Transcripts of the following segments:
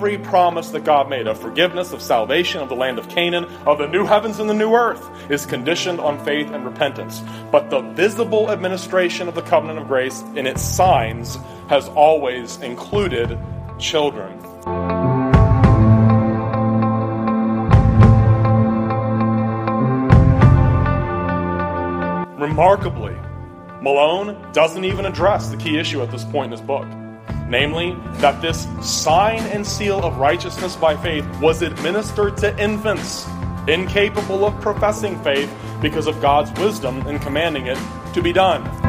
every promise that God made of forgiveness, of salvation, of the land of Canaan, of the new heavens and the new earth is conditioned on faith and repentance. But the visible administration of the covenant of grace in its signs has always included children. Remarkably, Malone doesn't even address the key issue at this point in his book namely, that this sign and seal of righteousness by faith was administered to infants, incapable of professing faith because of God's wisdom in commanding it to be done.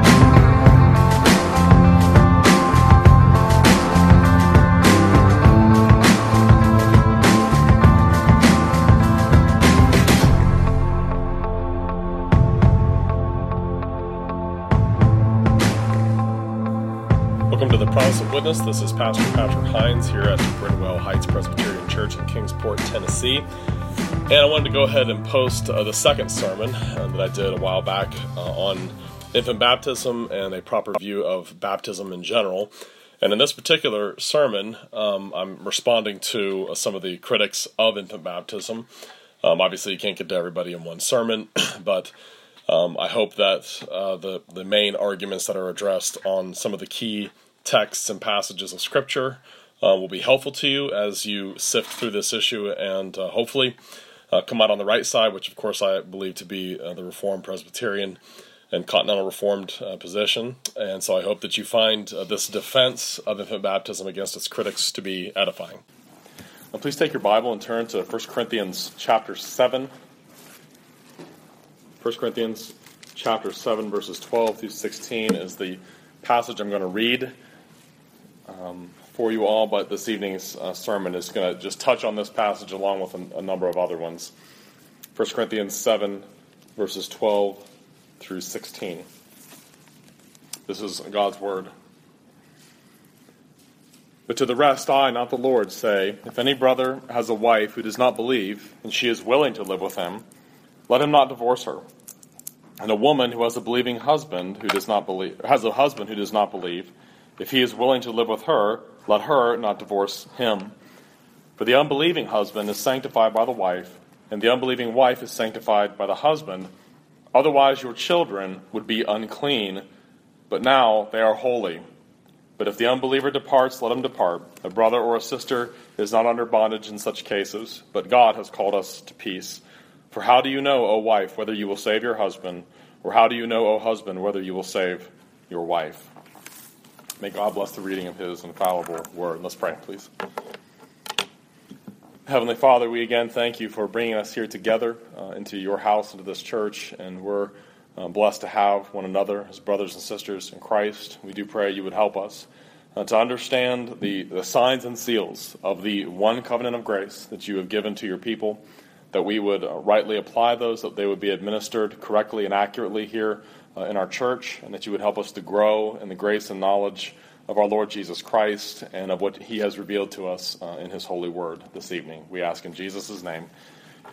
This is Pastor Patrick Hines here at the Bridwell Heights Presbyterian Church in Kingsport, Tennessee. And I wanted to go ahead and post uh, the second sermon uh, that I did a while back uh, on infant baptism and a proper view of baptism in general. And in this particular sermon, um, I'm responding to uh, some of the critics of infant baptism. Um, obviously, you can't get to everybody in one sermon, but um, I hope that uh, the the main arguments that are addressed on some of the key texts and passages of Scripture uh, will be helpful to you as you sift through this issue and uh, hopefully uh, come out on the right side, which of course I believe to be uh, the Reformed Presbyterian and Continental Reformed uh, position. And so I hope that you find this defense of infant baptism against its critics to be edifying. Now please take your Bible and turn to 1 Corinthians chapter 7. 1 Corinthians chapter 7, verses 12 through 16 is the passage I'm going to read um, for you all, but this evening's uh, sermon is going to just touch on this passage along with a, a number of other ones. 1 Corinthians 7, verses 12 through 16. This is God's word. But to the rest, I, not the Lord, say, if any brother has a wife who does not believe, and she is willing to live with him, let him not divorce her. And a woman who has a believing husband who does not believe, has a husband who does not believe, if he is willing to live with her, let her not divorce him. For the unbelieving husband is sanctified by the wife, and the unbelieving wife is sanctified by the husband. Otherwise, your children would be unclean, but now they are holy. But if the unbeliever departs, let him depart. A brother or a sister is not under bondage in such cases, but God has called us to peace. For how do you know, O wife, whether you will save your husband? Or how do you know, O husband, whether you will save your wife? May God bless the reading of His infallible word. Let's pray, please. Heavenly Father, we again thank you for bringing us here together uh, into your house, into this church, and we're uh, blessed to have one another as brothers and sisters in Christ. We do pray you would help us uh, to understand the, the signs and seals of the one covenant of grace that you have given to your people, that we would uh, rightly apply those, that they would be administered correctly and accurately here uh, in our church, and that you would help us to grow in the grace and knowledge of our Lord Jesus Christ and of what he has revealed to us uh, in his holy word this evening. We ask in Jesus' name,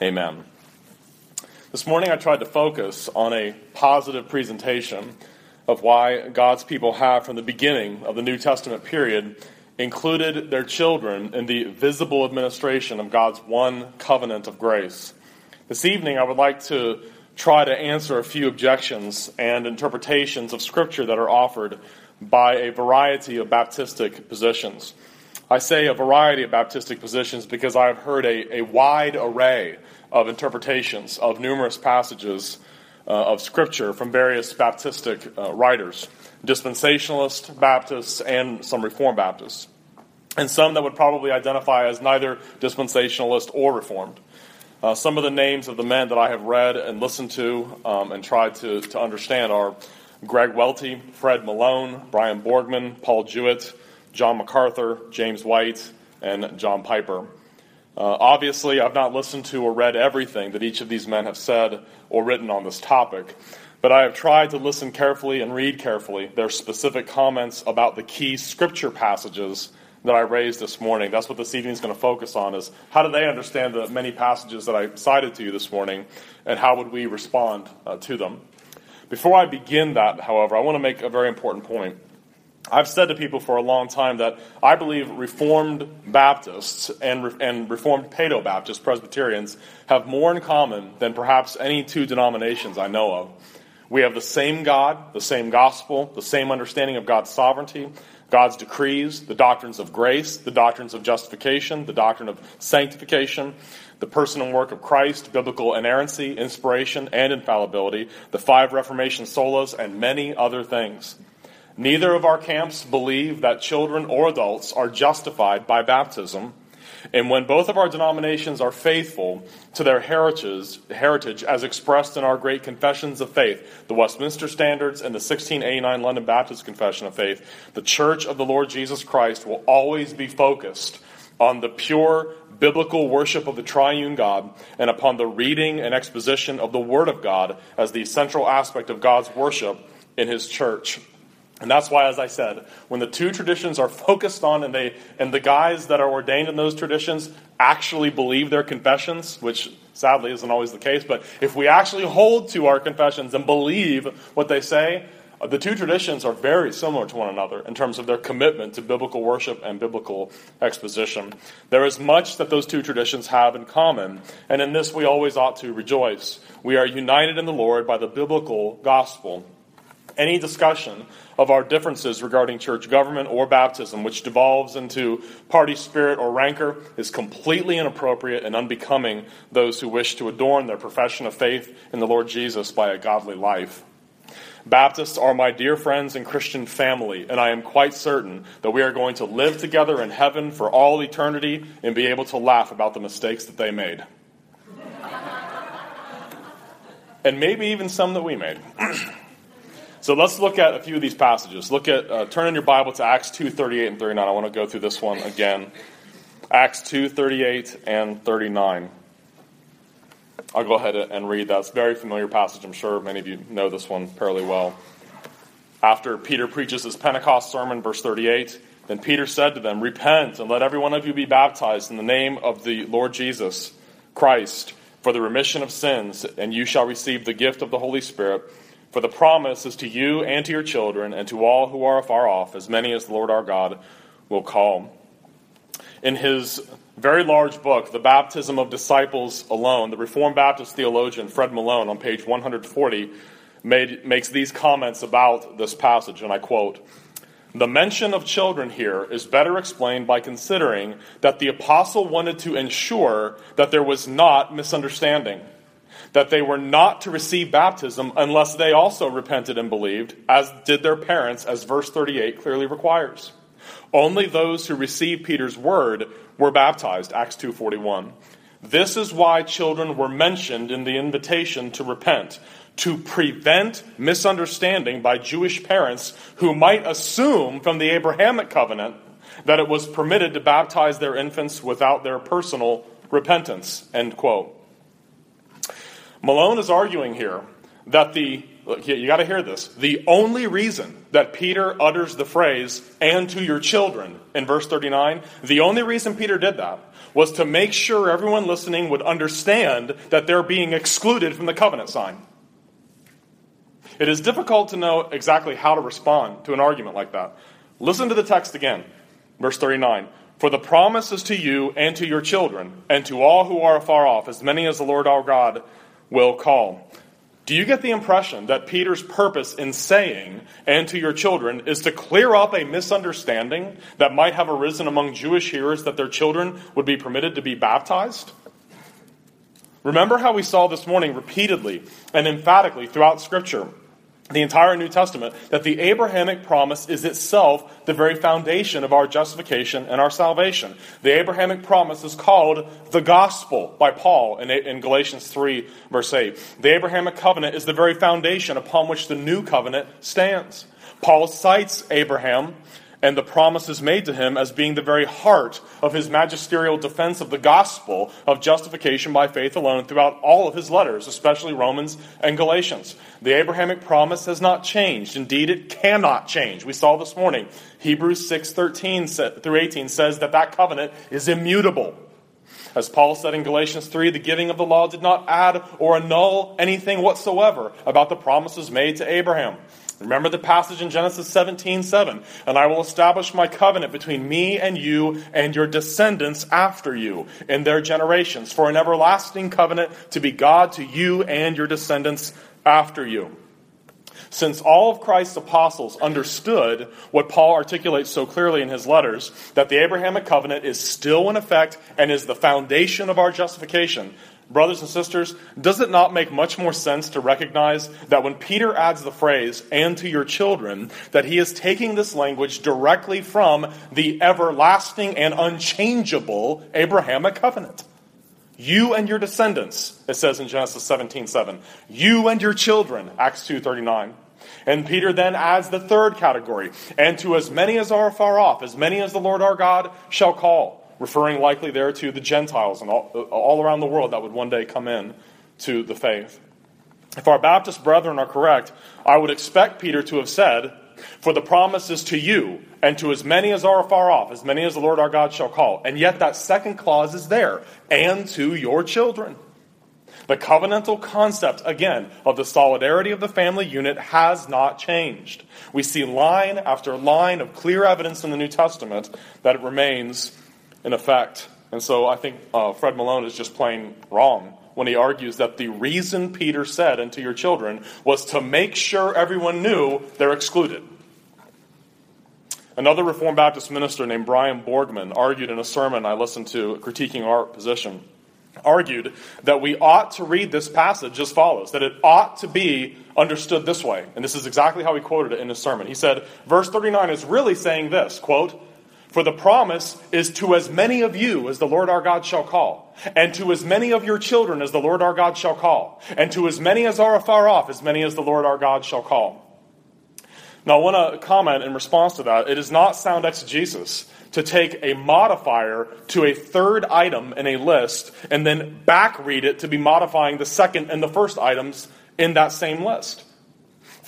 amen. This morning I tried to focus on a positive presentation of why God's people have, from the beginning of the New Testament period, included their children in the visible administration of God's one covenant of grace. This evening I would like to try to answer a few objections and interpretations of Scripture that are offered by a variety of Baptistic positions. I say a variety of Baptistic positions because I have heard a, a wide array of interpretations of numerous passages uh, of Scripture from various Baptistic uh, writers, dispensationalist Baptists, and some Reformed Baptists, and some that would probably identify as neither dispensationalist or Reformed. Uh, some of the names of the men that I have read and listened to um, and tried to, to understand are Greg Welty, Fred Malone, Brian Borgman, Paul Jewett, John MacArthur, James White, and John Piper. Uh, obviously, I've not listened to or read everything that each of these men have said or written on this topic, but I have tried to listen carefully and read carefully their specific comments about the key scripture passages that I raised this morning. That's what this evening is going to focus on is how do they understand the many passages that I cited to you this morning and how would we respond uh, to them. Before I begin that, however, I want to make a very important point. I've said to people for a long time that I believe Reformed Baptists and, and Reformed Paedo Baptist Presbyterians have more in common than perhaps any two denominations I know of. We have the same God, the same gospel, the same understanding of God's sovereignty, God's decrees, the doctrines of grace, the doctrines of justification, the doctrine of sanctification, the person and work of Christ, biblical inerrancy, inspiration, and infallibility, the five Reformation solas, and many other things. Neither of our camps believe that children or adults are justified by baptism. And when both of our denominations are faithful to their heritage, heritage as expressed in our great confessions of faith, the Westminster Standards and the 1689 London Baptist Confession of Faith, the Church of the Lord Jesus Christ will always be focused on the pure biblical worship of the triune God and upon the reading and exposition of the Word of God as the central aspect of God's worship in His church. And that's why, as I said, when the two traditions are focused on and they and the guys that are ordained in those traditions actually believe their confessions, which sadly isn't always the case, but if we actually hold to our confessions and believe what they say, uh, the two traditions are very similar to one another in terms of their commitment to biblical worship and biblical exposition. There is much that those two traditions have in common, and in this we always ought to rejoice. We are united in the Lord by the biblical gospel. Any discussion of our differences regarding church government or baptism, which devolves into party spirit or rancor, is completely inappropriate and unbecoming those who wish to adorn their profession of faith in the Lord Jesus by a godly life. Baptists are my dear friends and Christian family, and I am quite certain that we are going to live together in heaven for all eternity and be able to laugh about the mistakes that they made. and maybe even some that we made. So let's look at a few of these passages. Look at uh, turn in your Bible to Acts 2, 38 and 39. I want to go through this one again. Acts 2, 38 and 39. I'll go ahead and read that. It's a very familiar passage. I'm sure many of you know this one fairly well. After Peter preaches his Pentecost sermon, verse 38, then Peter said to them, Repent and let every one of you be baptized in the name of the Lord Jesus Christ for the remission of sins, and you shall receive the gift of the Holy Spirit. For the promise is to you and to your children and to all who are afar off, as many as the Lord our God will call. In his very large book, The Baptism of Disciples Alone, the Reformed Baptist theologian Fred Malone, on page 140, made, makes these comments about this passage, and I quote The mention of children here is better explained by considering that the apostle wanted to ensure that there was not misunderstanding that they were not to receive baptism unless they also repented and believed, as did their parents, as verse 38 clearly requires. Only those who received Peter's word were baptized, Acts 2:41. This is why children were mentioned in the invitation to repent, to prevent misunderstanding by Jewish parents who might assume from the Abrahamic covenant that it was permitted to baptize their infants without their personal repentance. End quote. Malone is arguing here that the, you got to hear this, the only reason that Peter utters the phrase, and to your children, in verse 39, the only reason Peter did that was to make sure everyone listening would understand that they're being excluded from the covenant sign. It is difficult to know exactly how to respond to an argument like that. Listen to the text again, verse 39. For the promise is to you and to your children, and to all who are afar off, as many as the Lord our God will call. Do you get the impression that Peter's purpose in saying, and to your children, is to clear up a misunderstanding that might have arisen among Jewish hearers that their children would be permitted to be baptized? Remember how we saw this morning repeatedly and emphatically throughout Scripture the entire New Testament, that the Abrahamic promise is itself the very foundation of our justification and our salvation. The Abrahamic promise is called the gospel by Paul in, Galatians 3, verse 8. The Abrahamic covenant is the very foundation upon which the new covenant stands. Paul cites Abraham and the promises made to him as being the very heart of his magisterial defense of the gospel of justification by faith alone throughout all of his letters, especially Romans and Galatians. The Abrahamic promise has not changed. Indeed, it cannot change. We saw this morning. Hebrews 6:13 through 18 says that that covenant is immutable. As Paul said in Galatians 3, the giving of the law did not add or annul anything whatsoever about the promises made to Abraham. Remember the passage in Genesis 17 7. And I will establish my covenant between me and you and your descendants after you in their generations for an everlasting covenant to be God to you and your descendants after you. Since all of Christ's apostles understood what Paul articulates so clearly in his letters, that the Abrahamic covenant is still in effect and is the foundation of our justification, brothers and sisters, does it not make much more sense to recognize that when Peter adds the phrase, and to your children, that he is taking this language directly from the everlasting and unchangeable Abrahamic covenant? You and your descendants, it says in Genesis 17 7. You and your children, Acts two thirty nine. And Peter then adds the third category, and to as many as are far off, as many as the Lord our God shall call, referring likely there to the Gentiles and all, all around the world that would one day come in to the faith. If our Baptist brethren are correct, I would expect Peter to have said, For the promise is to you, and to as many as are far off, as many as the Lord our God shall call. And yet that second clause is there, and to your children. The covenantal concept, again, of the solidarity of the family unit has not changed. We see line after line of clear evidence in the New Testament that it remains in effect. And so I think uh, Fred Malone is just plain wrong when he argues that the reason Peter said, and to your children, was to make sure everyone knew they're excluded. Another Reformed Baptist minister named Brian Borgman argued in a sermon I listened to critiquing our position, argued that we ought to read this passage as follows, that it ought to be understood this way. And this is exactly how he quoted it in his sermon. He said, verse 39 is really saying this, quote, for the promise is to as many of you as the Lord our God shall call, and to as many of your children as the Lord our God shall call, and to as many as are afar off, as many as the Lord our God shall call. Now, I want to comment in response to that. It is not sound exegesis to take a modifier to a third item in a list and then back read it to be modifying the second and the first items in that same list.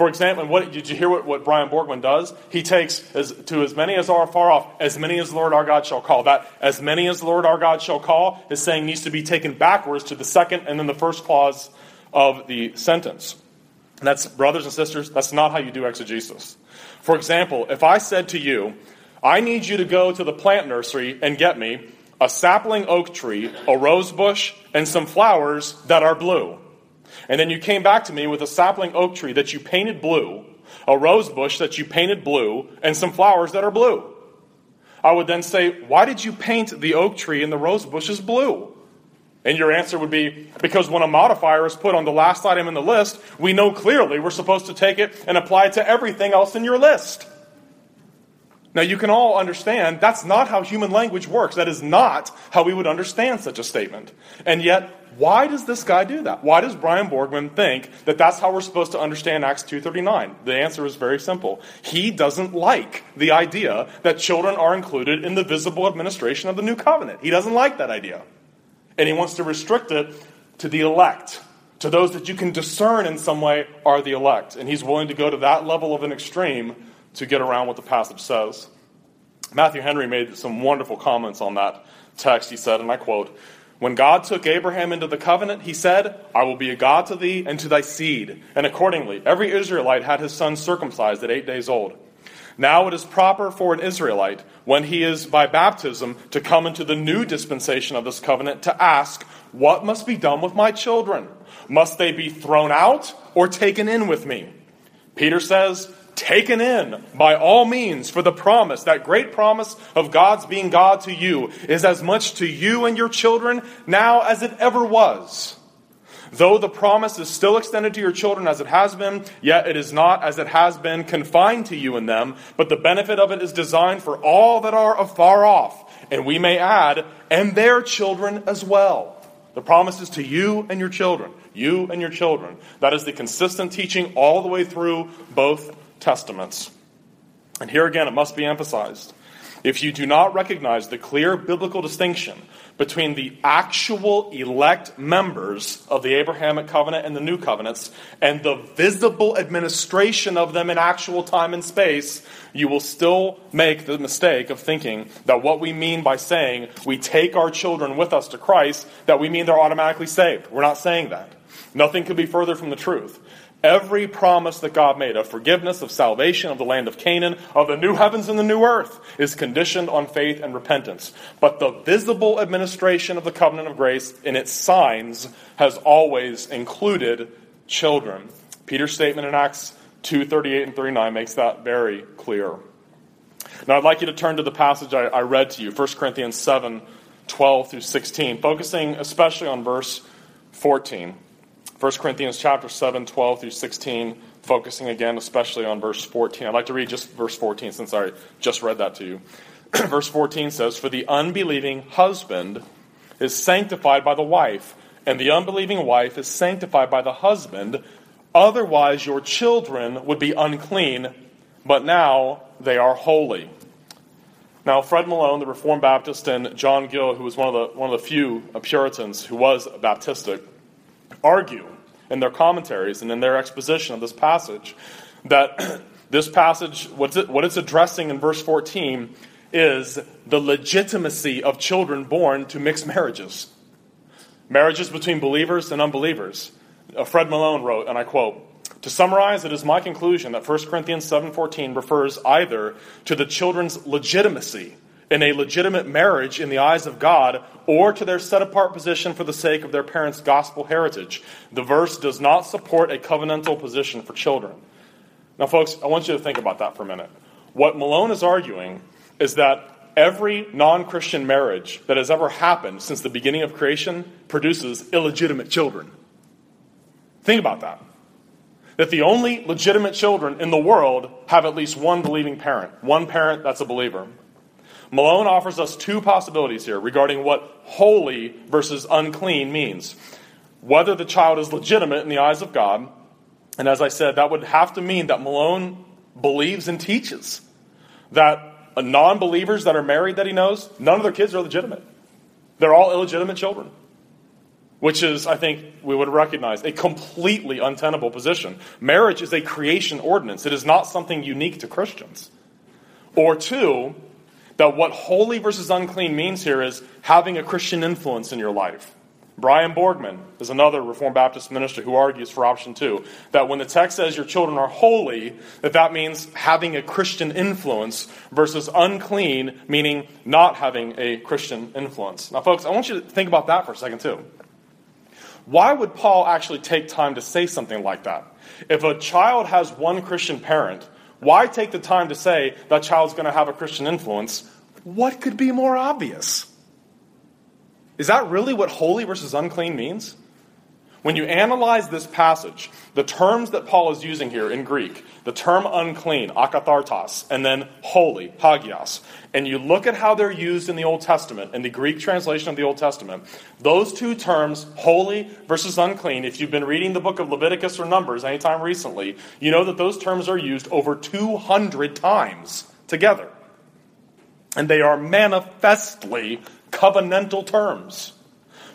For example, what, did you hear what, what Brian Borgman does? He takes as, to as many as are far off, as many as the Lord our God shall call. That as many as the Lord our God shall call is saying needs to be taken backwards to the second and then the first clause of the sentence. And that's, brothers and sisters, that's not how you do exegesis. For example, if I said to you, I need you to go to the plant nursery and get me a sapling oak tree, a rose bush, and some flowers that are blue. And then you came back to me with a sapling oak tree that you painted blue, a rose bush that you painted blue, and some flowers that are blue. I would then say, Why did you paint the oak tree and the rose bushes blue? And your answer would be because when a modifier is put on the last item in the list, we know clearly we're supposed to take it and apply it to everything else in your list. Now, you can all understand that's not how human language works. That is not how we would understand such a statement. And yet, why does this guy do that? Why does Brian Borgman think that that's how we're supposed to understand Acts 2:39? The answer is very simple. He doesn't like the idea that children are included in the visible administration of the new covenant. He doesn't like that idea and he wants to restrict it to the elect, to those that you can discern in some way are the elect. And he's willing to go to that level of an extreme to get around what the passage says. Matthew Henry made some wonderful comments on that text. He said, and I quote, When God took Abraham into the covenant, he said, I will be a God to thee and to thy seed. And accordingly, every Israelite had his son circumcised at eight days old. Now it is proper for an Israelite, when he is by baptism to come into the new dispensation of this covenant, to ask, What must be done with my children? Must they be thrown out or taken in with me? Peter says, Taken in by all means, for the promise, that great promise of God's being God to you, is as much to you and your children now as it ever was Though the promise is still extended to your children as it has been, yet it is not as it has been confined to you and them, but the benefit of it is designed for all that are afar off. And we may add, and their children as well. The promise is to you and your children. You and your children. That is the consistent teaching all the way through both testaments. And here again, it must be emphasized. If you do not recognize the clear biblical distinction between the actual elect members of the Abrahamic covenant and the new covenants and the visible administration of them in actual time and space, you will still make the mistake of thinking that what we mean by saying we take our children with us to Christ, that we mean they're automatically saved. We're not saying that. Nothing could be further from the truth. Every promise that God made of forgiveness, of salvation, of the land of Canaan, of the new heavens and the new earth is conditioned on faith and repentance. But the visible administration of the covenant of grace in its signs has always included children. Peter's statement in Acts 2 38 and 39 makes that very clear. Now, I'd like you to turn to the passage I, I read to you, 1 Corinthians 7 12 through 16, focusing especially on verse 14. 1 Corinthians chapter 7, 12 through 16, focusing again especially on verse 14. I'd like to read just verse 14 since I just read that to you. verse 14 says, For the unbelieving husband is sanctified by the wife, and the unbelieving wife is sanctified by the husband. Otherwise, your children would be unclean, but now they are holy. Now, Fred Malone, the Reformed Baptist, and John Gill, who was one of the, one of the few Puritans who was a Baptistic, argue in their commentaries and in their exposition of this passage that this passage, it, what it's addressing in verse 14, is the legitimacy of children born to mixed marriages. Marriages between believers and unbelievers. Uh, Fred Malone wrote, and I quote, to summarize, it is my conclusion that 1 Corinthians 7:14 refers either to the children's legitimacy in a legitimate marriage in the eyes of God or to their set apart position for the sake of their parents' gospel heritage. The verse does not support a covenantal position for children. Now, folks, I want you to think about that for a minute. What Malone is arguing is that every non Christian marriage that has ever happened since the beginning of creation produces illegitimate children. Think about that that the only legitimate children in the world have at least one believing parent, one parent that's a believer. Malone offers us two possibilities here regarding what holy versus unclean means. Whether the child is legitimate in the eyes of God, and as I said, that would have to mean that Malone believes and teaches that non believers that are married that he knows, none of their kids are legitimate. They're all illegitimate children which is, I think, we would recognize a completely untenable position. Marriage is a creation ordinance, it is not something unique to Christians. Or two, that what holy versus unclean means here is having a Christian influence in your life. Brian Borgman is another Reformed Baptist minister who argues for option two that when the text says your children are holy, that that means having a Christian influence versus unclean, meaning not having a Christian influence. Now, folks, I want you to think about that for a second, too. Why would Paul actually take time to say something like that? If a child has one Christian parent, why take the time to say that child's going to have a Christian influence? What could be more obvious? Is that really what holy versus unclean means? When you analyze this passage, the terms that Paul is using here in Greek, the term unclean, akathartos, and then holy, hagios, and you look at how they're used in the Old Testament, in the Greek translation of the Old Testament, those two terms, holy versus unclean, if you've been reading the book of Leviticus or Numbers anytime recently, you know that those terms are used over 200 times together. And they are manifestly covenantal terms.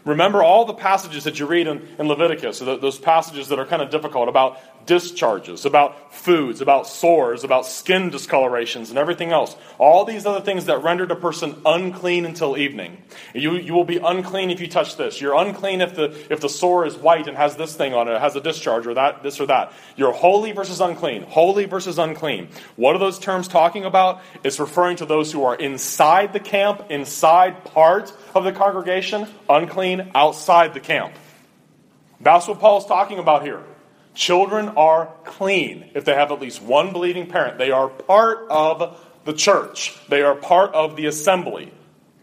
Remember all the passages that you read in, in Leviticus, those passages that are kind of difficult about discharges, about foods, about sores, about skin discolorations, and everything else. All these other things that rendered a person unclean until evening. You, you will be unclean if you touch this. You're unclean if the, if the sore is white and has this thing on it, has a discharge, or that, this or that. You're holy versus unclean. Holy versus unclean. What are those terms talking about? It's referring to those who are inside the camp, inside part of the congregation, unclean outside the camp. That's what Paul's talking about here. Children are clean if they have at least one believing parent. They are part of the church, they are part of the assembly,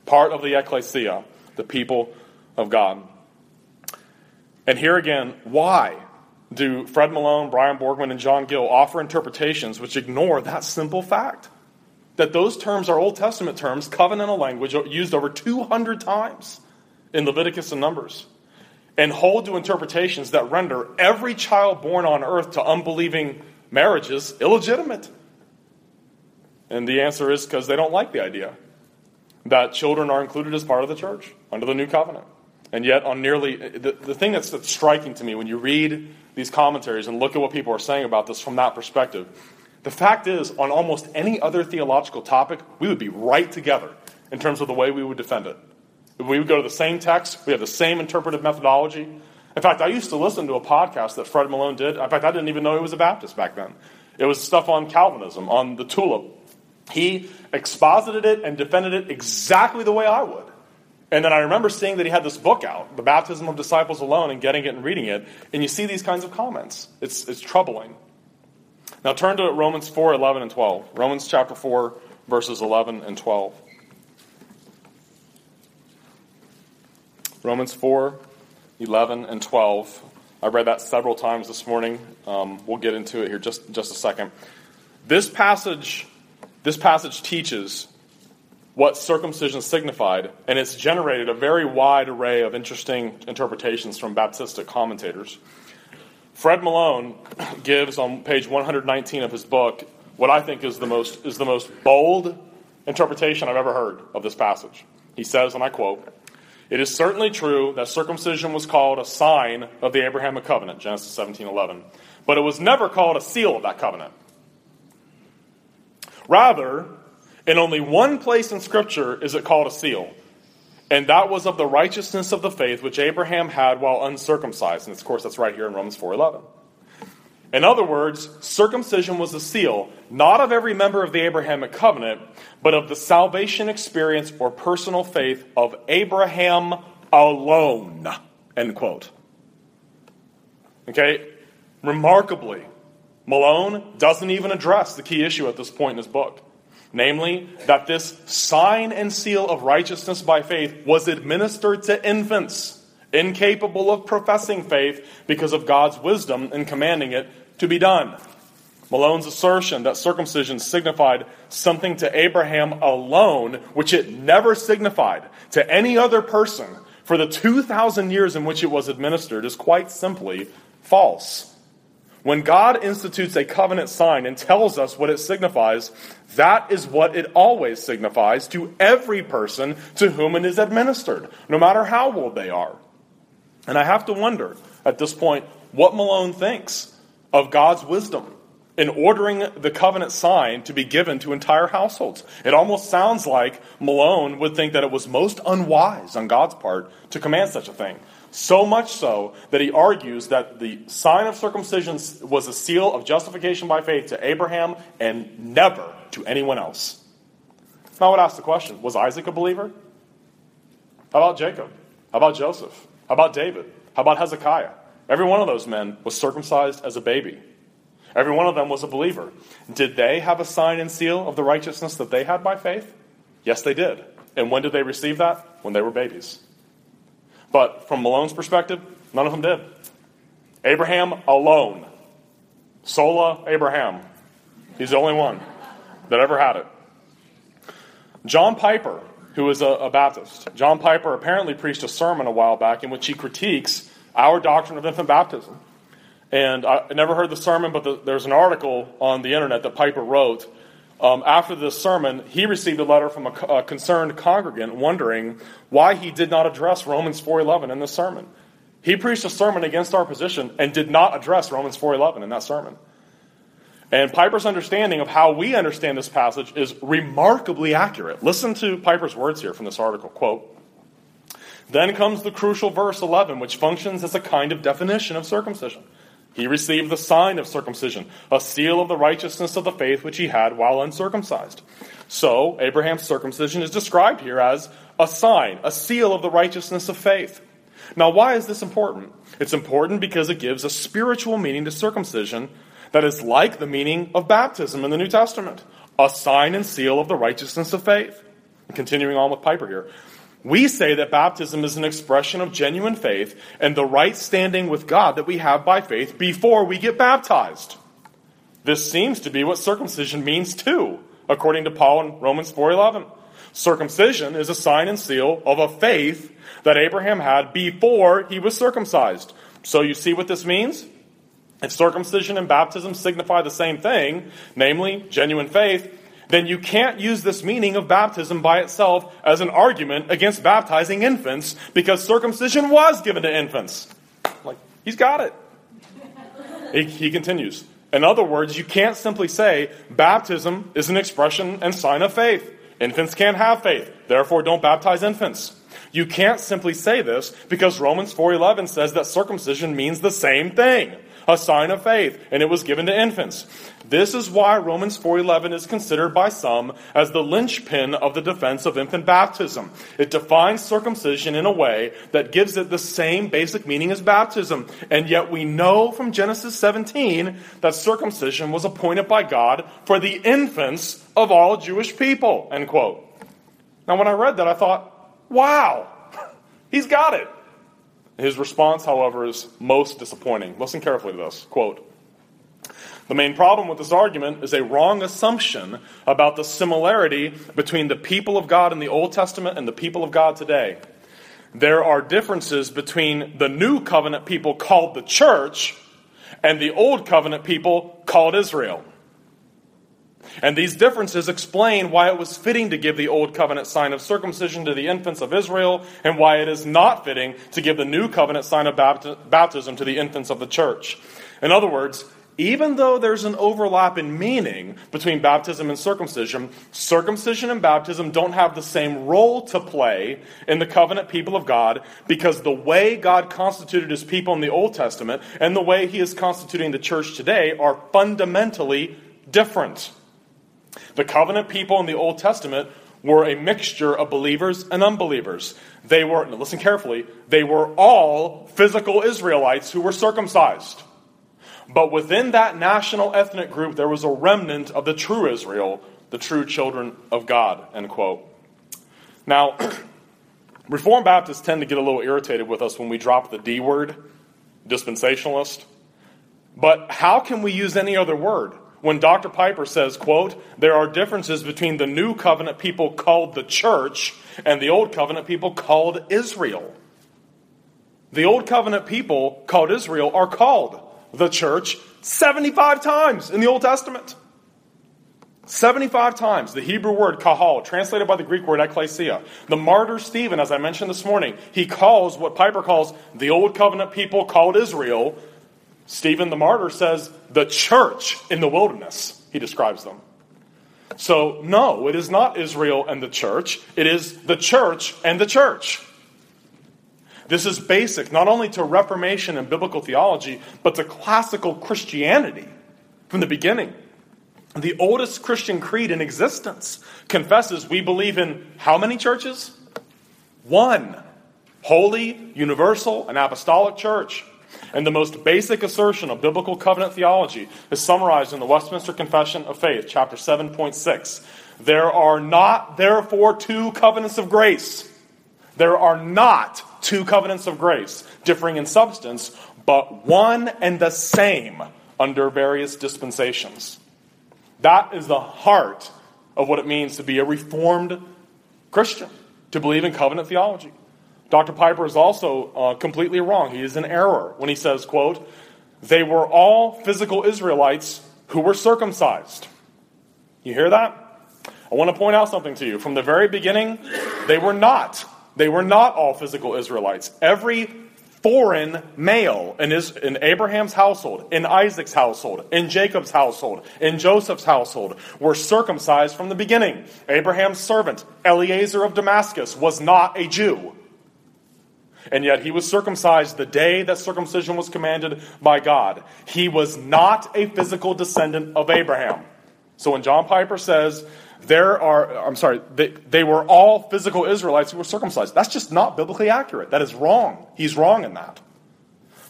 part of the ecclesia, the people of God. And here again, why do Fred Malone, Brian Borgman, and John Gill offer interpretations which ignore that simple fact? That those terms are Old Testament terms, covenantal language, used over 200 times in Leviticus and Numbers and hold to interpretations that render every child born on earth to unbelieving marriages illegitimate. And the answer is because they don't like the idea that children are included as part of the church under the new covenant. And yet, on nearly the, the thing that's, that's striking to me when you read these commentaries and look at what people are saying about this from that perspective, the fact is, on almost any other theological topic, we would be right together in terms of the way we would defend it. We would go to the same text, we have the same interpretive methodology. In fact, I used to listen to a podcast that Fred Malone did. In fact, I didn't even know he was a Baptist back then. It was stuff on Calvinism, on the tulip. He exposited it and defended it exactly the way I would. And then I remember seeing that he had this book out, The Baptism of Disciples Alone, and getting it and reading it. And you see these kinds of comments. It's, it's troubling. Now turn to Romans 4 11 and 12. Romans chapter 4, verses 11 and 12. Romans 4 11 and 12. I read that several times this morning. Um, we'll get into it here just, just a second. This passage, this passage teaches what circumcision signified, and it's generated a very wide array of interesting interpretations from Baptistic commentators. Fred Malone gives on page 119 of his book what I think is the most is the most bold interpretation I've ever heard of this passage. He says, and I quote, "It is certainly true that circumcision was called a sign of the Abrahamic covenant, Genesis 17:11, but it was never called a seal of that covenant. Rather, in only one place in Scripture is it called a seal, and that was of the righteousness of the faith which Abraham had while uncircumcised. And of course, that's right here in Romans 4:11. In other words, circumcision was a seal, not of every member of the Abrahamic covenant, but of the salvation experience or personal faith of Abraham alone. End quote. Okay? Remarkably, Malone doesn't even address the key issue at this point in his book namely, that this sign and seal of righteousness by faith was administered to infants incapable of professing faith because of God's wisdom in commanding it to be done. Malone's assertion that circumcision signified something to Abraham alone, which it never signified to any other person for the 2,000 years in which it was administered, is quite simply false. When God institutes a covenant sign and tells us what it signifies, that is what it always signifies to every person to whom it is administered, no matter how old they are. And I have to wonder at this point what Malone thinks of God's wisdom in ordering the covenant sign to be given to entire households. It almost sounds like Malone would think that it was most unwise on God's part to command such a thing. So much so that he argues that the sign of circumcision was a seal of justification by faith to Abraham and never to anyone else. Now, I would ask the question was Isaac a believer? How about Jacob? How about Joseph? How about David? How about Hezekiah? Every one of those men was circumcised as a baby. Every one of them was a believer. Did they have a sign and seal of the righteousness that they had by faith? Yes, they did. And when did they receive that? When they were babies. But from Malone's perspective, none of them did. Abraham alone. Sola Abraham. He's the only one that ever had it. John Piper, who is a, a, Baptist, John Piper apparently preached a sermon a while back in which he critiques our doctrine of infant baptism. And I never heard the sermon, but the, there's an article on the internet that Piper wrote um, after this sermon, he received a letter from a, a, concerned congregant wondering why he did not address Romans 4:11 in the sermon. He preached a sermon against our position and did not address Romans 4:11 in that sermon. And Piper's understanding of how we understand this passage is remarkably accurate. Listen to Piper's words here from this article. Quote, then comes the crucial verse 11, which functions as a kind of definition of circumcision. He received the sign of circumcision, a seal of the righteousness of the faith which he had while uncircumcised. So, Abraham's circumcision is described here as a sign, a seal of the righteousness of faith. Now, why is this important? It's important because it gives a spiritual meaning to circumcision that is like the meaning of baptism in the New Testament a sign and seal of the righteousness of faith. Continuing on with Piper here. We say that baptism is an expression of genuine faith and the right standing with God that we have by faith before we get baptized. This seems to be what circumcision means too, according to Paul in Romans 4:11. Circumcision is a sign and seal of a faith that Abraham had before he was circumcised. So you see what this means? If circumcision and baptism signify the same thing, namely genuine faith, then you can't use this meaning of baptism by itself as an argument against baptizing infants because circumcision was given to infants. Like, he's got it. He, he continues. In other words, you can't simply say baptism is an expression and sign of faith. Infants can't have faith, therefore, don't baptize infants. You can't simply say this because Romans 4:11 says that circumcision means the same thing, a sign of faith, and it was given to infants. This is why Romans 4:11 is considered by some as the linchpin of the defense of infant baptism. It defines circumcision in a way that gives it the same basic meaning as baptism, and yet we know from Genesis 17 that circumcision was appointed by God for the infants of all Jewish people. End quote. Now when I read that I thought, Wow, he's got it. His response, however, is most disappointing. Listen carefully to this. Quote The main problem with this argument is a wrong assumption about the similarity between the people of God in the Old Testament and the people of God today. There are differences between the new covenant people called the church and the old covenant people called Israel. And these differences explain why it was fitting to give the Old Covenant sign of circumcision to the infants of Israel, and why it is not fitting to give the New Covenant sign of baptism to the infants of the church. In other words, even though there's an overlap in meaning between baptism and circumcision, circumcision and baptism don't have the same role to play in the covenant people of God because the way God constituted his people in the Old Testament and the way he is constituting the church today are fundamentally different. The covenant people in the Old Testament were a mixture of believers and unbelievers. They were, listen carefully, they were all physical Israelites who were circumcised. But within that national ethnic group, there was a remnant of the true Israel, the true children of God, end quote. Now, Reformed Baptists tend to get a little irritated with us when we drop the D word, dispensationalist. But how can we use any other word? when Dr. Piper says, quote, there are differences between the new covenant people called the church and the old covenant people called Israel. The old covenant people called Israel are called the church 75 times in the Old Testament. 75 times. The Hebrew word kahal, translated by the Greek word ekklesia. The martyr Stephen, as I mentioned this morning, he calls what Piper calls the old covenant people called Israel Stephen the martyr says, the church in the wilderness, he describes them. So, no, it is not Israel and the church, it is the church and the church. This is basic not only to Reformation and biblical theology, but to classical Christianity from the beginning. The oldest Christian creed in existence confesses we believe in how many churches? One. Holy, universal, and apostolic church. And the most basic assertion of biblical covenant theology is summarized in the Westminster Confession of Faith, chapter 7.6. There are not, therefore, two covenants of grace. There are not two covenants of grace, differing in substance, but one and the same under various dispensations. That is the heart of what it means to be a reformed Christian, to believe in covenant theology. Dr. Piper is also uh, completely wrong. He is in error when he says, quote, they were all physical Israelites who were circumcised. You hear that? I want to point out something to you. From the very beginning, they were not. They were not all physical Israelites. Every foreign male in, his, in Abraham's household, in Isaac's household, in Jacob's household, in Joseph's household were circumcised from the beginning. Abraham's servant, Eliezer of Damascus, was not a Jew and yet he was circumcised the day that circumcision was commanded by God. He was not a physical descendant of Abraham. So when John Piper says there are, I'm sorry, they, they were all physical Israelites who were circumcised, that's just not biblically accurate. That is wrong. He's wrong in that.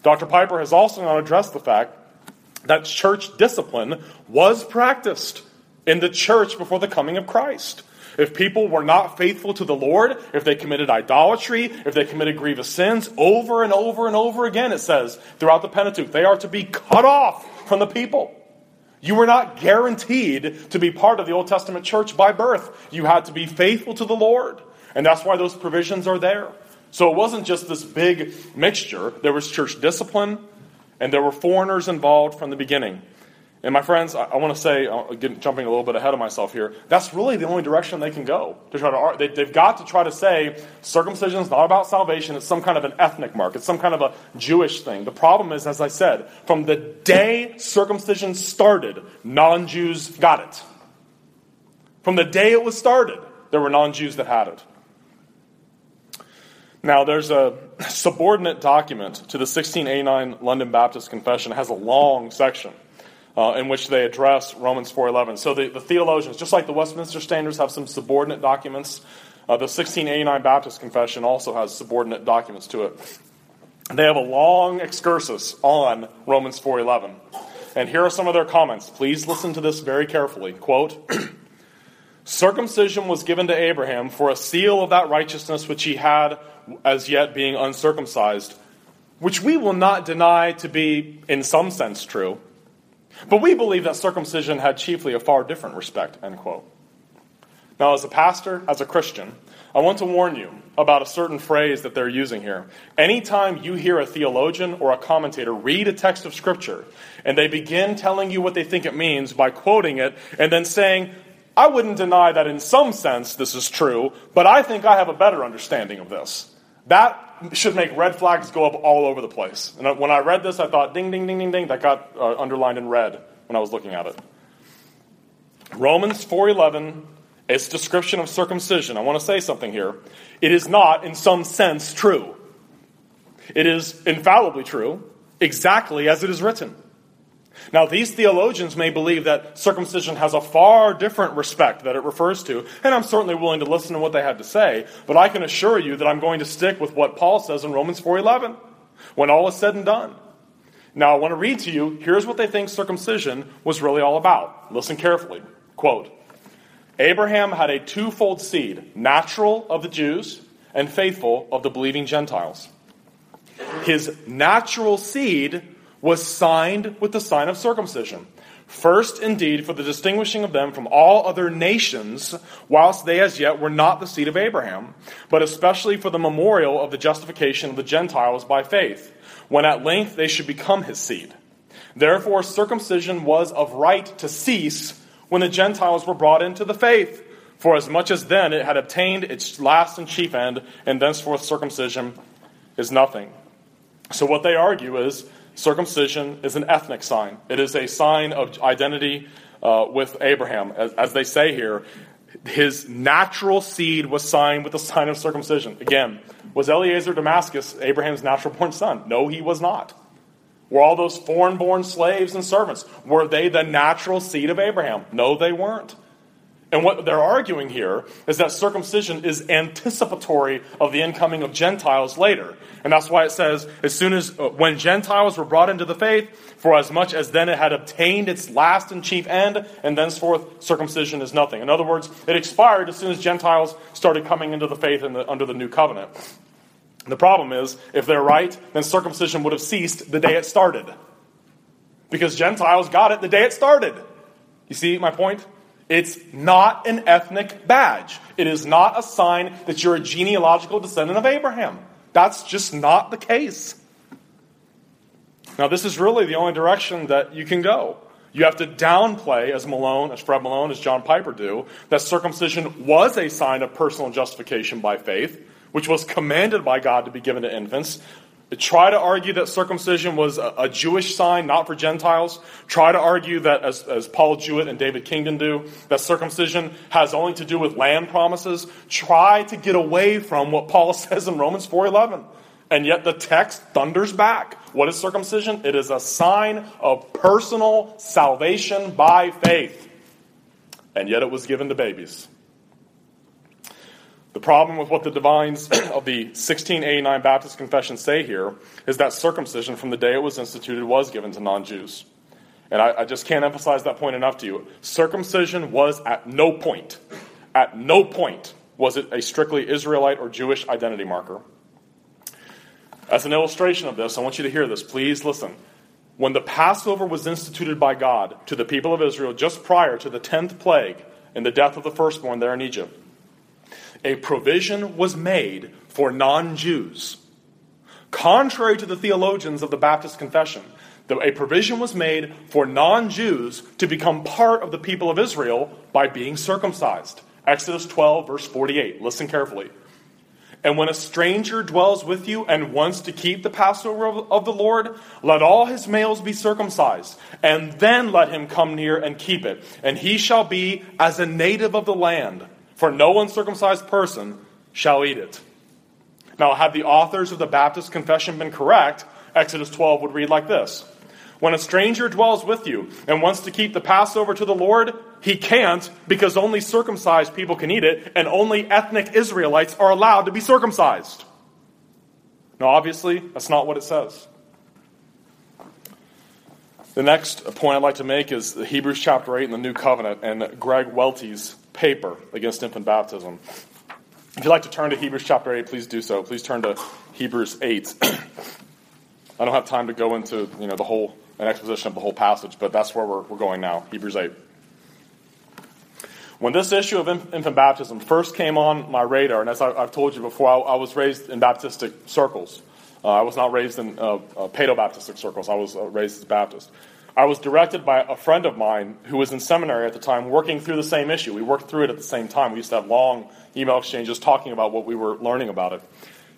Dr. Piper has also not addressed the fact that church discipline was practiced in the church before the coming of Christ. If people were not faithful to the Lord, if they committed idolatry, if they committed grievous sins, over and over and over again, it says throughout the Pentateuch, they are to be cut off from the people. You were not guaranteed to be part of the Old Testament church by birth. You had to be faithful to the Lord. And that's why those provisions are there. So it wasn't just this big mixture. There was church discipline, and there were foreigners involved from the beginning. And my friends, I, I want to say, uh, again, jumping a little bit ahead of myself here, that's really the only direction they can go. To try to, they, they've got to try to say circumcision is not about salvation. It's some kind of an ethnic mark. It's some kind of a Jewish thing. The problem is, as I said, from the day circumcision started, non-Jews got it. From the day it was started, there were non-Jews that had it. Now, there's a subordinate document to the 1689 London Baptist Confession. It has a long section uh, in which they address Romans 4.11. So the, the, theologians, just like the Westminster Standards have some subordinate documents, uh, the 1689 Baptist Confession also has subordinate documents to it. They have a long excursus on Romans 4.11. And here are some of their comments. Please listen to this very carefully. Quote, Circumcision was given to Abraham for a seal of that righteousness which he had as yet being uncircumcised, which we will not deny to be in some sense true. But we believe that circumcision had chiefly a far different respect, end quote. Now, as a pastor, as a Christian, I want to warn you about a certain phrase that they're using here. Anytime you hear a theologian or a commentator read a text of Scripture and they begin telling you what they think it means by quoting it and then saying, I wouldn't deny that in some sense this is true, but I think I have a better understanding of this. That should make red flags go up all over the place. And when I read this, I thought, ding, ding, ding, ding, ding. That got uh, underlined in red when I was looking at it. Romans 4.11, its description of circumcision. I want to say something here. It is not, in some sense, true. It is infallibly true, exactly as it is written. Now, these theologians may believe that circumcision has a far different respect that it refers to, and I'm certainly willing to listen to what they have to say, but I can assure you that I'm going to stick with what Paul says in Romans 4:11 when all is said and done. Now, I want to read to you, here's what they think circumcision was really all about. Listen carefully. Quote, Abraham had a twofold seed, natural of the Jews and faithful of the believing Gentiles. His natural seed was signed with the sign of circumcision. First, indeed, for the distinguishing of them from all other nations, whilst they as yet were not the seed of Abraham, but especially for the memorial of the justification of the Gentiles by faith, when at length they should become his seed. Therefore, circumcision was of right to cease when the Gentiles were brought into the faith, for as much as then it had obtained its last and chief end, and thenceforth circumcision is nothing. So, what they argue is Circumcision is an ethnic sign, it is a sign of identity uh, with Abraham. As, as they say here, his natural seed was signed with the sign of circumcision. Again, was Eliezer Damascus Abraham's natural born son? No, he was not. Were all those foreign born slaves and servants, were they the natural seed of Abraham? No, they weren't. And what they're arguing here is that circumcision is anticipatory of the incoming of Gentiles later. And that's why it says, as soon as, uh, when Gentiles were brought into the faith, for as much as then it had obtained its last and chief end, and thenceforth circumcision is nothing. In other words, it expired as soon as Gentiles started coming into the faith the, under the new covenant. The problem is, if they're right, then circumcision would have ceased the day it started. Because Gentiles got it the day it started. You see my point? It's not an ethnic badge. It is not a sign that you're a genealogical descendant of Abraham. That's just not the case. Now, this is really the only direction that you can go. You have to downplay, as Malone, as Fred Malone, as John Piper do, that circumcision was a sign of personal justification by faith, which was commanded by God to be given to infants, try to argue that circumcision was a, a, Jewish sign, not for Gentiles. Try to argue that, as, as Paul Jewett and David Kingdon do, that circumcision has only to do with land promises. Try to get away from what Paul says in Romans 4.11. And yet the text thunders back. What is circumcision? It is a sign of personal salvation by faith. And yet it was given to babies. The problem with what the divines of the 1689 Baptist Confession say here is that circumcision from the day it was instituted was given to non Jews. And I, I, just can't emphasize that point enough to you. Circumcision was at no point, at no point was it a strictly Israelite or Jewish identity marker. As an illustration of this, I want you to hear this. Please listen. When the Passover was instituted by God to the people of Israel just prior to the 10th plague and the death of the firstborn there in Egypt, a provision was made for non Jews. Contrary to the theologians of the Baptist Confession, a provision was made for non Jews to become part of the people of Israel by being circumcised. Exodus 12, verse 48. Listen carefully. And when a stranger dwells with you and wants to keep the Passover of the Lord, let all his males be circumcised, and then let him come near and keep it. And he shall be as a native of the land for no uncircumcised person shall eat it. Now, had the authors of the Baptist Confession been correct, Exodus 12 would read like this When a stranger dwells with you and wants to keep the Passover to the Lord, he can't because only circumcised people can eat it, and only ethnic Israelites are allowed to be circumcised. Now, obviously, that's not what it says. The next point I'd like to make is Hebrews chapter 8 in the New Covenant and Greg Welty's paper against infant baptism. If you'd like to turn to Hebrews chapter 8, please do so. Please turn to Hebrews 8. I don't have time to go into you know, the whole an exposition of the whole passage, but that's where we're, we're going now. Hebrews 8. When this issue of infant baptism first came on my radar, and as I, have told you before, I, I, was raised in Baptistic circles. Uh, I was not raised in uh, uh, Paedo-Baptistic circles. I was uh, raised as a Baptist. I was directed by a friend of mine who was in seminary at the time working through the same issue. We worked through it at the same time. We used to have long email exchanges talking about what we were learning about it.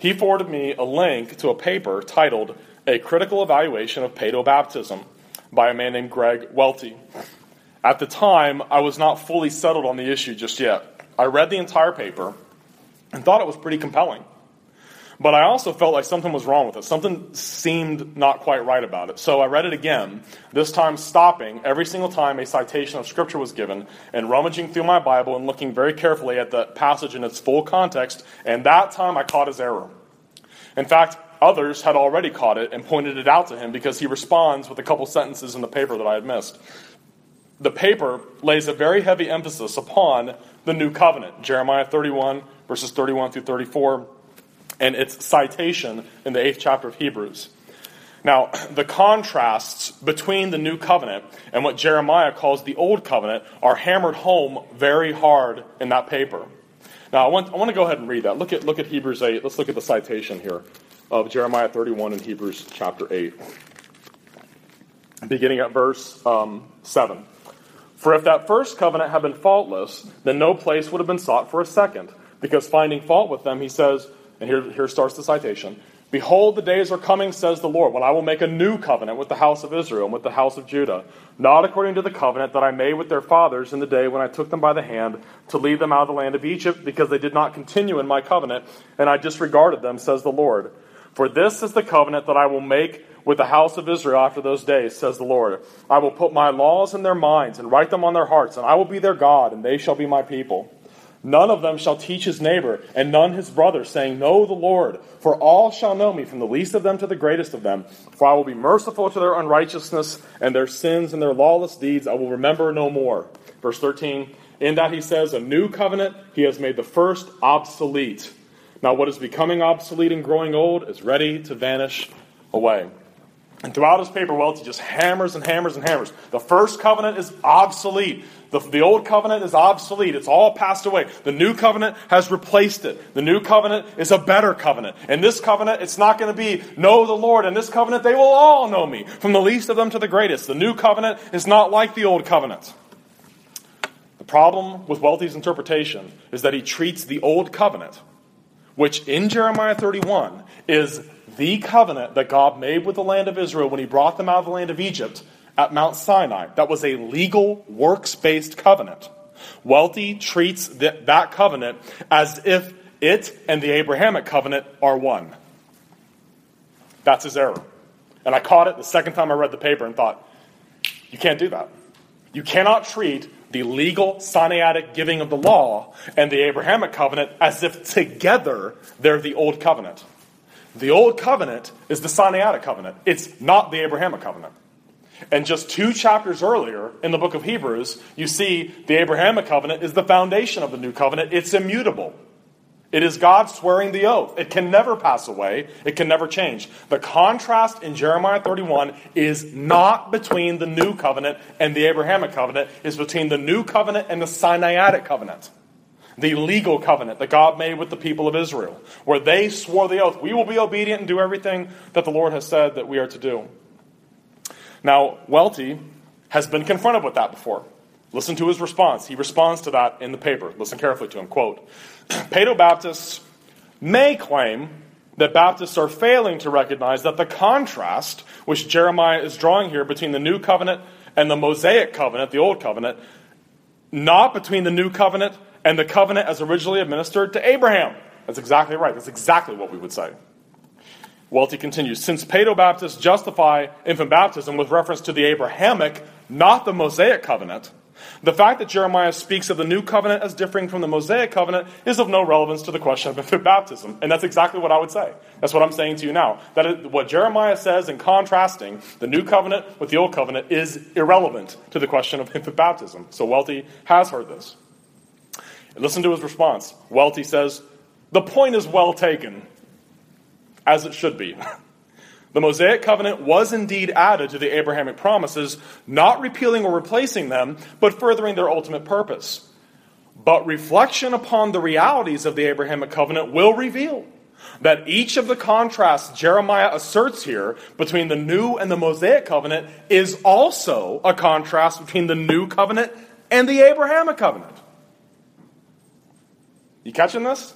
He forwarded me a link to a paper titled A Critical Evaluation of Paedo-Baptism by a man named Greg Welty. At the time, I was not fully settled on the issue just yet. I read the entire paper and thought it was pretty compelling. But I also felt like something was wrong with it. Something seemed not quite right about it. So I read it again, this time stopping every single time a citation of Scripture was given and rummaging through my Bible and looking very carefully at the passage in its full context. And that time I caught his error. In fact, others had already caught it and pointed it out to him because he responds with a couple sentences in the paper that I had missed. The paper lays a very heavy emphasis upon the new covenant, Jeremiah 31, verses 31 through 34 and its citation in the eighth chapter of Hebrews. Now, the contrasts between the new covenant and what Jeremiah calls the old covenant are hammered home very hard in that paper. Now, I want, I want to go ahead and read that. Look at, look at Hebrews 8. Let's look at the citation here of Jeremiah 31 and Hebrews chapter 8, beginning at verse um, 7. For if that first covenant had been faultless, then no place would have been sought for a second. Because finding fault with them, he says, and here, here starts the citation Behold, the days are coming, says the Lord, when I will make a new covenant with the house of Israel and with the house of Judah, not according to the covenant that I made with their fathers in the day when I took them by the hand to lead them out of the land of Egypt, because they did not continue in my covenant, and I disregarded them, says the Lord. For this is the covenant that I will make with the house of Israel after those days, says the Lord. I will put my laws in their minds and write them on their hearts, and I will be their God, and they shall be my people. None of them shall teach his neighbor, and none his brother, saying, Know the Lord. For all shall know me, from the least of them to the greatest of them. For I will be merciful to their unrighteousness, and their sins and their lawless deeds I will remember no more. Verse 13, in that he says, A new covenant he has made the first obsolete. Now, what is becoming obsolete and growing old is ready to vanish away. And throughout his paper, Welty just hammers and hammers and hammers. The first covenant is obsolete. The, the old covenant is obsolete. It's all passed away. The new covenant has replaced it. The new covenant is a better covenant. In this covenant, it's not going to be know the Lord. In this covenant, they will all know me, from the least of them to the greatest. The new covenant is not like the old covenant. The problem with Welty's interpretation is that he treats the old covenant, which in Jeremiah 31 is the covenant that God made with the land of Israel when he brought them out of the land of Egypt at Mount Sinai. That was a legal, works based covenant. Welty treats that, that covenant as if it and the Abrahamic covenant are one. That's his error. And I caught it the second time I read the paper and thought, you can't do that. You cannot treat the legal Sinaitic giving of the law and the Abrahamic covenant as if together they're the old covenant. The old covenant is the Sinaitic covenant. It's not the Abrahamic covenant. And just two chapters earlier in the book of Hebrews, you see the Abrahamic covenant is the foundation of the new covenant. It's immutable. It is God swearing the oath. It can never pass away. It can never change. The contrast in Jeremiah 31 is not between the new covenant and the Abrahamic covenant. It's between the new covenant and the Sinaitic covenant the legal covenant that God made with the people of Israel, where they swore the oath, we will be obedient and do everything that the Lord has said that we are to do. Now, Welty has been confronted with that before. Listen to his response. He responds to that in the paper. Listen carefully to him. Quote Paedo Baptists may claim that Baptists are failing to recognize that the contrast which Jeremiah is drawing here between the new covenant and the Mosaic covenant, the old covenant, not between the new covenant and the covenant as originally administered to Abraham. That's exactly right. That's exactly what we would say. Welty continues Since Paedo Baptists justify infant baptism with reference to the Abrahamic, not the Mosaic covenant, the fact that Jeremiah speaks of the new covenant as differing from the Mosaic covenant is of no relevance to the question of infant baptism. And that's exactly what I would say. That's what I'm saying to you now. That is, what Jeremiah says in contrasting the new covenant with the old covenant is irrelevant to the question of infant baptism. So Welty has heard this. Listen to his response. Welty says, The point is well taken, as it should be. The Mosaic covenant was indeed added to the Abrahamic promises, not repealing or replacing them, but furthering their ultimate purpose. But reflection upon the realities of the Abrahamic covenant will reveal that each of the contrasts Jeremiah asserts here between the new and the Mosaic covenant is also a contrast between the new covenant and the Abrahamic covenant. You catching this?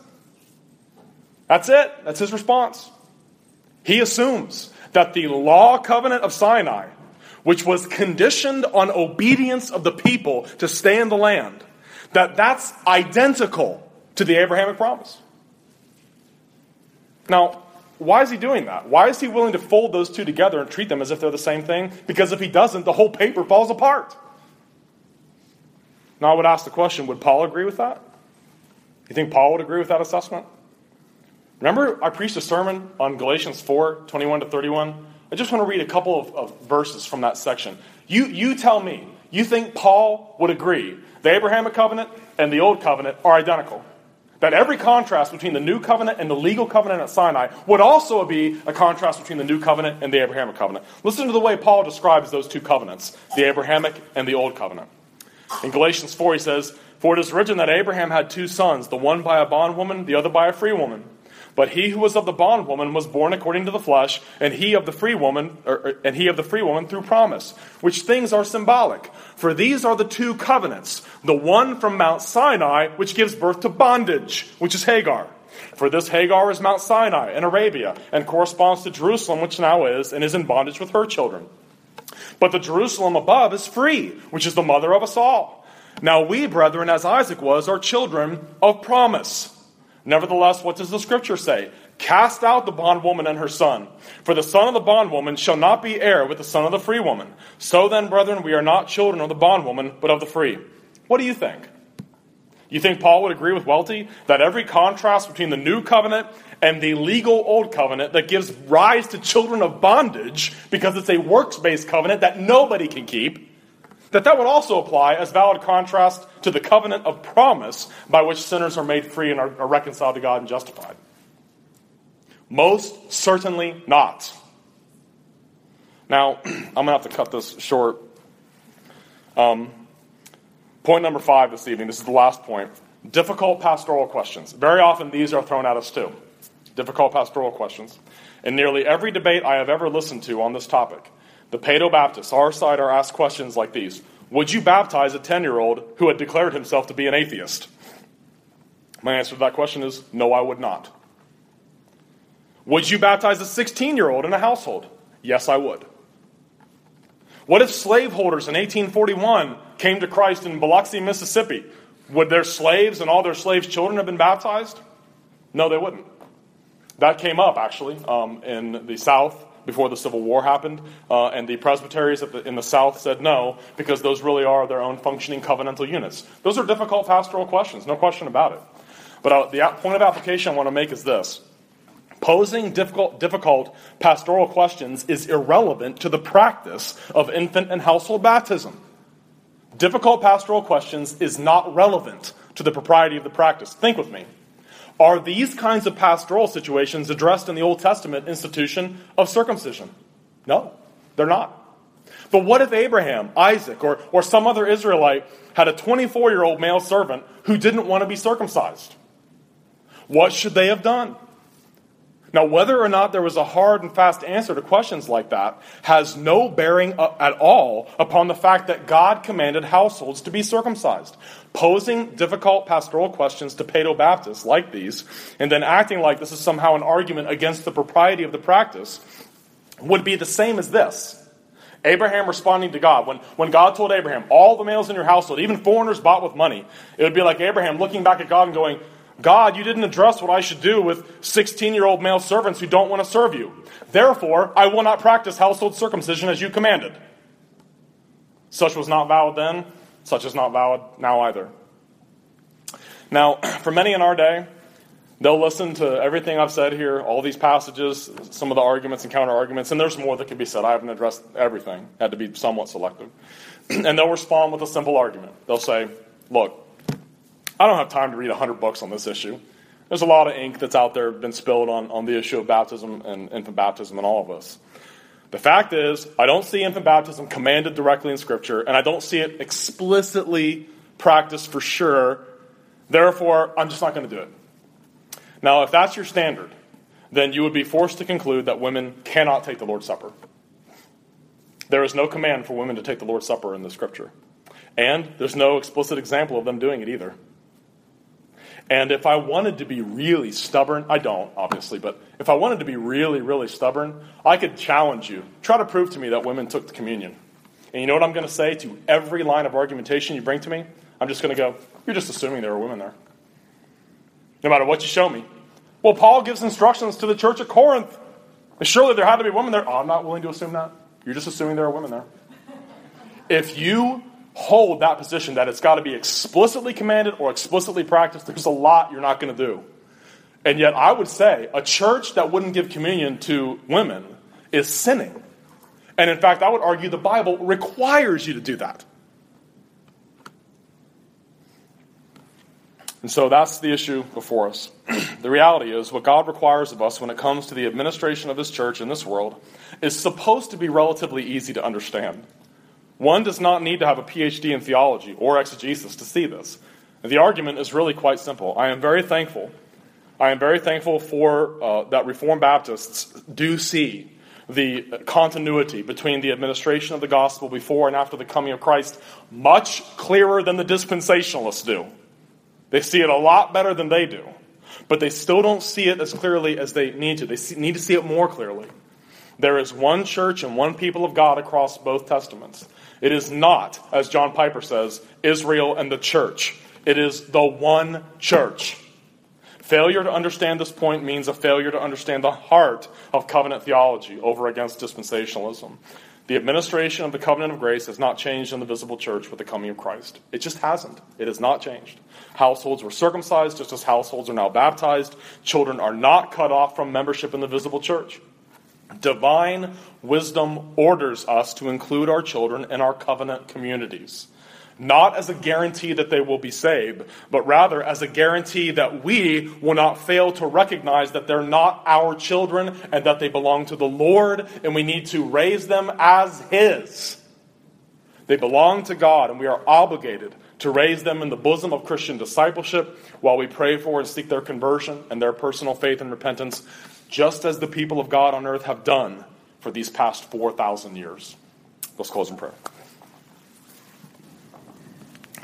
That's it. That's his response. He assumes that the law covenant of Sinai, which was conditioned on obedience of the people to stay in the land, that that's identical to the Abrahamic promise. Now, why is he doing that? Why is he willing to fold those two together and treat them as if they're the same thing? Because if he doesn't, the whole paper falls apart. Now, I would ask the question would Paul agree with that? You think Paul would agree with that assessment? Remember, I preached a sermon on Galatians 4 21 to 31? I just want to read a couple of, of, verses from that section. You, you tell me, you think Paul would agree the Abrahamic covenant and the old covenant are identical? That every contrast between the new covenant and the legal covenant at Sinai would also be a contrast between the new covenant and the Abrahamic covenant. Listen to the way Paul describes those two covenants, the Abrahamic and the old covenant. In Galatians 4, he says, For it is written that Abraham had two sons, the one by a bondwoman, the other by a free woman. But he who was of the bondwoman was born according to the flesh, and he of the free woman, or, and he of the free woman through promise, which things are symbolic. For these are the two covenants: the one from Mount Sinai, which gives birth to bondage, which is Hagar. For this Hagar is Mount Sinai in Arabia, and corresponds to Jerusalem, which now is, and is in bondage with her children. But the Jerusalem above is free, which is the mother of us all. Now we, brethren, as Isaac was, are children of promise. Nevertheless, what does the scripture say? Cast out the bondwoman and her son. For the son of the bondwoman shall not be heir with the son of the free woman. So then, brethren, we are not children of the bondwoman, but of the free. What do you think? You think Paul would agree with Welty that every contrast between the new covenant and the legal old covenant that gives rise to children of bondage, because it's a works based covenant that nobody can keep, that that would also apply as valid contrast to the covenant of promise by which sinners are made free and are, are reconciled to God and justified. Most certainly not. Now, I'm going to have to cut this short. Um, point number five this evening, this is the last point difficult pastoral questions. Very often these are thrown at us too. Difficult pastoral questions. In nearly every debate I have ever listened to on this topic, the Paedo Baptists, our side, are asked questions like these Would you baptize a 10 year old who had declared himself to be an atheist? My answer to that question is no, I would not. Would you baptize a 16 year old in a household? Yes, I would. What if slaveholders in 1841 came to Christ in Biloxi, Mississippi? Would their slaves and all their slaves' children have been baptized? No, they wouldn't. That came up, actually, um, in the South before the Civil War happened, uh, and the presbyteries the, in the South said no because those really are their own functioning covenantal units. Those are difficult pastoral questions, no question about it. But uh, the point of application I want to make is this. Posing difficult, difficult pastoral questions is irrelevant to the practice of infant and household baptism. Difficult pastoral questions is not relevant to the propriety of the practice. Think with me. Are these kinds of pastoral situations addressed in the Old Testament institution of circumcision? No, they're not. But what if Abraham, Isaac, or, or some other Israelite had a 24 year old male servant who didn't want to be circumcised? What should they have done? Now, whether or not there was a hard and fast answer to questions like that has no bearing at all upon the fact that God commanded households to be circumcised. Posing difficult pastoral questions to Paedo Baptists like these, and then acting like this is somehow an argument against the propriety of the practice, would be the same as this. Abraham responding to God. When, when God told Abraham, all the males in your household, even foreigners bought with money, it would be like Abraham looking back at God and going, God, you didn't address what I should do with 16 year old male servants who don't want to serve you. Therefore, I will not practice household circumcision as you commanded. Such was not valid then, such is not valid now either. Now, for many in our day, they'll listen to everything I've said here, all these passages, some of the arguments and counter arguments, and there's more that can be said. I haven't addressed everything, had to be somewhat selective. and they'll respond with a simple argument. They'll say, Look, I don't have time to read 100 books on this issue. There's a lot of ink that's out there been spilled on, on the issue of baptism and infant baptism and all of this. The fact is, I don't see infant baptism commanded directly in Scripture, and I don't see it explicitly practiced for sure. Therefore, I'm just not going to do it. Now, if that's your standard, then you would be forced to conclude that women cannot take the Lord's Supper. There is no command for women to take the Lord's Supper in the Scripture. And there's no explicit example of them doing it either. And if I wanted to be really stubborn, I don't, obviously, but if I wanted to be really, really stubborn, I could challenge you. Try to prove to me that women took the communion. And you know what I'm going to say to every line of argumentation you bring to me? I'm just going to go, you're just assuming there were women there. No matter what you show me. Well, Paul gives instructions to the church at Corinth. Surely there had to be women there. Oh, I'm not willing to assume that. You're just assuming there are women there. If you hold that position that it's got to be explicitly commanded or explicitly practiced, there's a lot you're not going to do. And yet, I would say a church that wouldn't give communion to women is sinning. And in fact, I would argue the Bible requires you to do that. And so that's the issue before us. the reality is, what God requires of us when it comes to the administration of His church in this world is supposed to be relatively easy to understand. One does not need to have a PhD in theology or exegesis to see this. The argument is really quite simple. I am very thankful. I am very thankful for uh, that Reformed Baptists do see the continuity between the administration of the gospel before and after the coming of Christ much clearer than the dispensationalists do. They see it a lot better than they do, but they still don't see it as clearly as they need to. They see, need to see it more clearly. There is one church and one people of God across both testaments. It is not, as John Piper says, Israel and the church. It is the one church. Failure to understand this point means a failure to understand the heart of covenant theology over against dispensationalism. The administration of the covenant of grace has not changed in the visible church with the coming of Christ. It just hasn't. It has not changed. Households were circumcised just as households are now baptized. Children are not cut off from membership in the visible church. Divine wisdom orders us to include our children in our covenant communities, not as a guarantee that they will be saved, but rather as a guarantee that we will not fail to recognize that they're not our children and that they belong to the Lord and we need to raise them as His. They belong to God and we are obligated to raise them in the bosom of Christian discipleship while we pray for and seek their conversion and their personal faith and repentance just as the people of God on earth have done for these past 4,000 years. Let's close in prayer.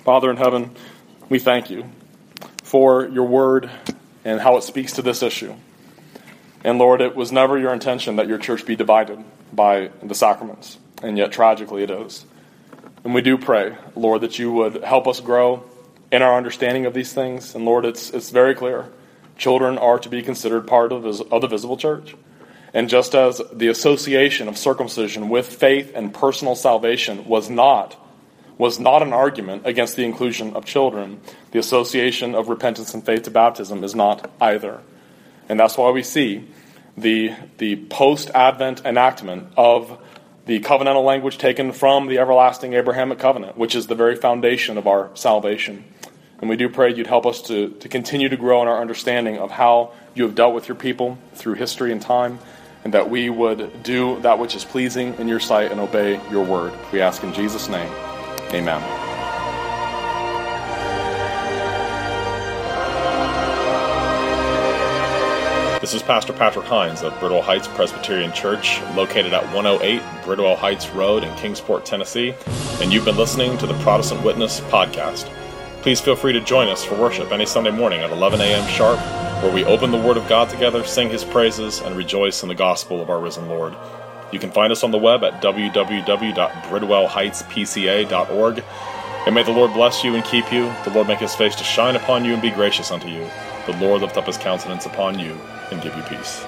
Father in heaven, we thank you for your word and how it speaks to this issue. And Lord, it was never your intention that your church be divided by the sacraments, and yet tragically it is. And we do pray, Lord, that you would help us grow in our understanding of these things. And Lord, it's, it's very clear children are to be considered part of, of the visible church. And just as the association of circumcision with faith and personal salvation was not was not an argument against the inclusion of children, the association of repentance and faith to baptism is not either. And that's why we see the, the post Advent enactment of the covenantal language taken from the everlasting Abrahamic covenant, which is the very foundation of our salvation. And we do pray you'd help us to, to continue to grow in our understanding of how you have dealt with your people through history and time, and that we would do that which is pleasing in your sight and obey your word. We ask in Jesus' name. Amen. This is Pastor Patrick Hines of Bridwell Heights Presbyterian Church, located at 108 Bridwell Heights Road in Kingsport, Tennessee, and you've been listening to the Protestant Witness podcast. Please feel free to join us for worship any Sunday morning at 11 a.m. sharp, where we open the Word of God together, sing His praises, and rejoice in the gospel of our risen Lord. You can find us on the web at www.bridwellheightspca.org. And may the Lord bless you and keep you. The Lord make His face to shine upon you and be gracious unto you. the Lord lift up his countenance upon you and give you peace.